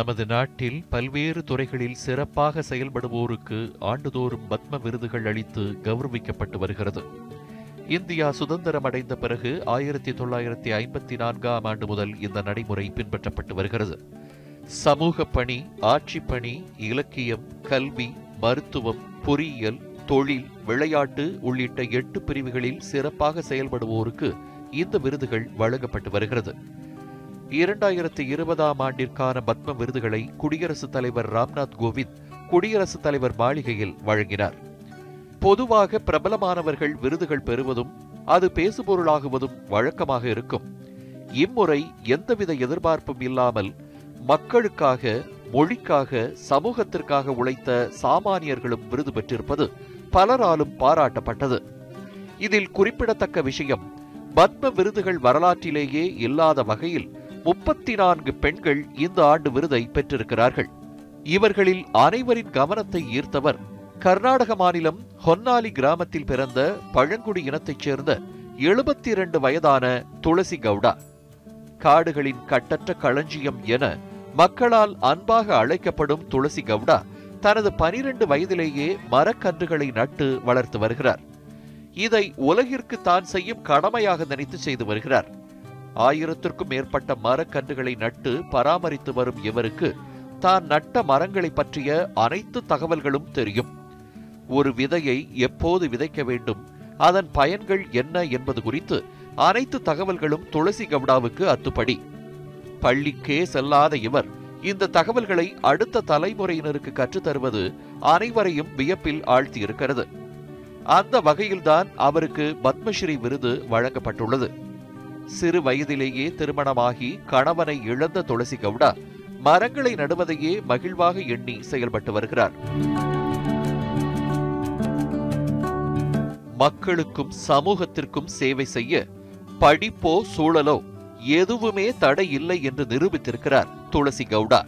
நமது நாட்டில் பல்வேறு துறைகளில் சிறப்பாக செயல்படுவோருக்கு ஆண்டுதோறும் பத்ம விருதுகள் அளித்து கௌரவிக்கப்பட்டு வருகிறது. இந்தியா சுதந்திரம் அடைந்த பிறகு ஆயிரத்தி தொள்ளாயிரத்தி ஐம்பத்தி நான்காம் ஆண்டு முதல் இந்த நடைமுறை பின்பற்றப்பட்டு வருகிறது. சமூக பணி ஆட்சிப்பணி இலக்கியம் கல்வி மருத்துவம் பொறியியல் தொழில் விளையாட்டு உள்ளிட்ட எட்டு பிரிவுகளில் சிறப்பாக செயல்படுவோருக்கு இந்த விருதுகள் வழங்கப்பட்டு வருகிறது. இரண்டாயிரத்தி இருபதாம் ஆண்டிற்கான பத்ம விருதுகளை குடியரசுத் தலைவர் ராம்நாத் கோவிந்த் குடியரசுத் தலைவர் மாளிகையில் வழங்கினார். பொதுவாக பிரபலமானவர்கள் விருதுகள் பெறுவதும் அது பேசுபொருளாகுவதும் வழக்கமாக இருக்கும். இம்முறை எந்தவித எதிர்பார்ப்பும் இல்லாமல் மக்களுக்காக மொழிக்காக சமூகத்திற்காக உழைத்த சாமானியர்களும் விருது பெற்றிருப்பது பலராலும் பாராட்டப்பட்டது. இதில் குறிப்பிடத்தக்க விஷயம் பத்ம விருதுகள் வரலாற்றிலேயே இல்லாத வகையில் முப்பத்தி நான்கு பெண்கள் இந்த ஆண்டு விருதை பெற்றிருக்கிறார்கள். இவர்களில் அனைவரின் கவனத்தை ஈர்த்தவர் கர்நாடக மாநிலம் ஹொன்னாலி கிராமத்தில் பிறந்த பழங்குடி இனத்தைச் சேர்ந்த எழுபத்தி இரண்டு வயதான துளசி கவுடா. காடுகளின் கட்டற்ற களஞ்சியம் என மக்களால் அன்பாக அழைக்கப்படும் துளசி கவுடா தனது பனிரெண்டு வயதிலேயே மரக்கன்றுகளை நட்டு வளர்த்து வருகிறார். இதை உலகிற்கு தான் செய்யும் கடமையாக நினைத்து செய்து வருகிறார். ஆயிரத்திற்கும் மேற்பட்ட மரக்கன்றுகளை நட்டு பராமரித்து வரும் இவருக்கு தான் நட்ட மரங்களை பற்றிய அனைத்து தகவல்களும் தெரியும். ஒரு விதையை எப்போது விதைக்க வேண்டும் அதன் பயன்கள் என்ன என்பது குறித்து அனைத்து தகவல்களும் துளசி கவுடாவுக்கு அத்துப்படி. பள்ளிக்கே செல்லாத இவர் இந்த தகவல்களை அடுத்த தலைமுறையினருக்கு கற்றுத்தருவது அனைவரையும் வியப்பில் ஆழ்த்தியிருக்கிறது. அந்த வகையில்தான் அவருக்கு பத்மஸ்ரீ விருது வழங்கப்பட்டுள்ளது. சிறு வயதிலேயே திருமணமாகி கணவனை இழந்த துளசி கவுடா மரங்களை நடுவதையே மகிழ்வாக எண்ணி செயல்பட்டு வருகிறார். மக்களுக்கும் சமூகத்திற்கும் சேவை செய்ய படிப்போ சூழலோ எதுவுமே தடை இல்லை என்று நிரூபித்திருக்கிறார் துளசி கவுடா.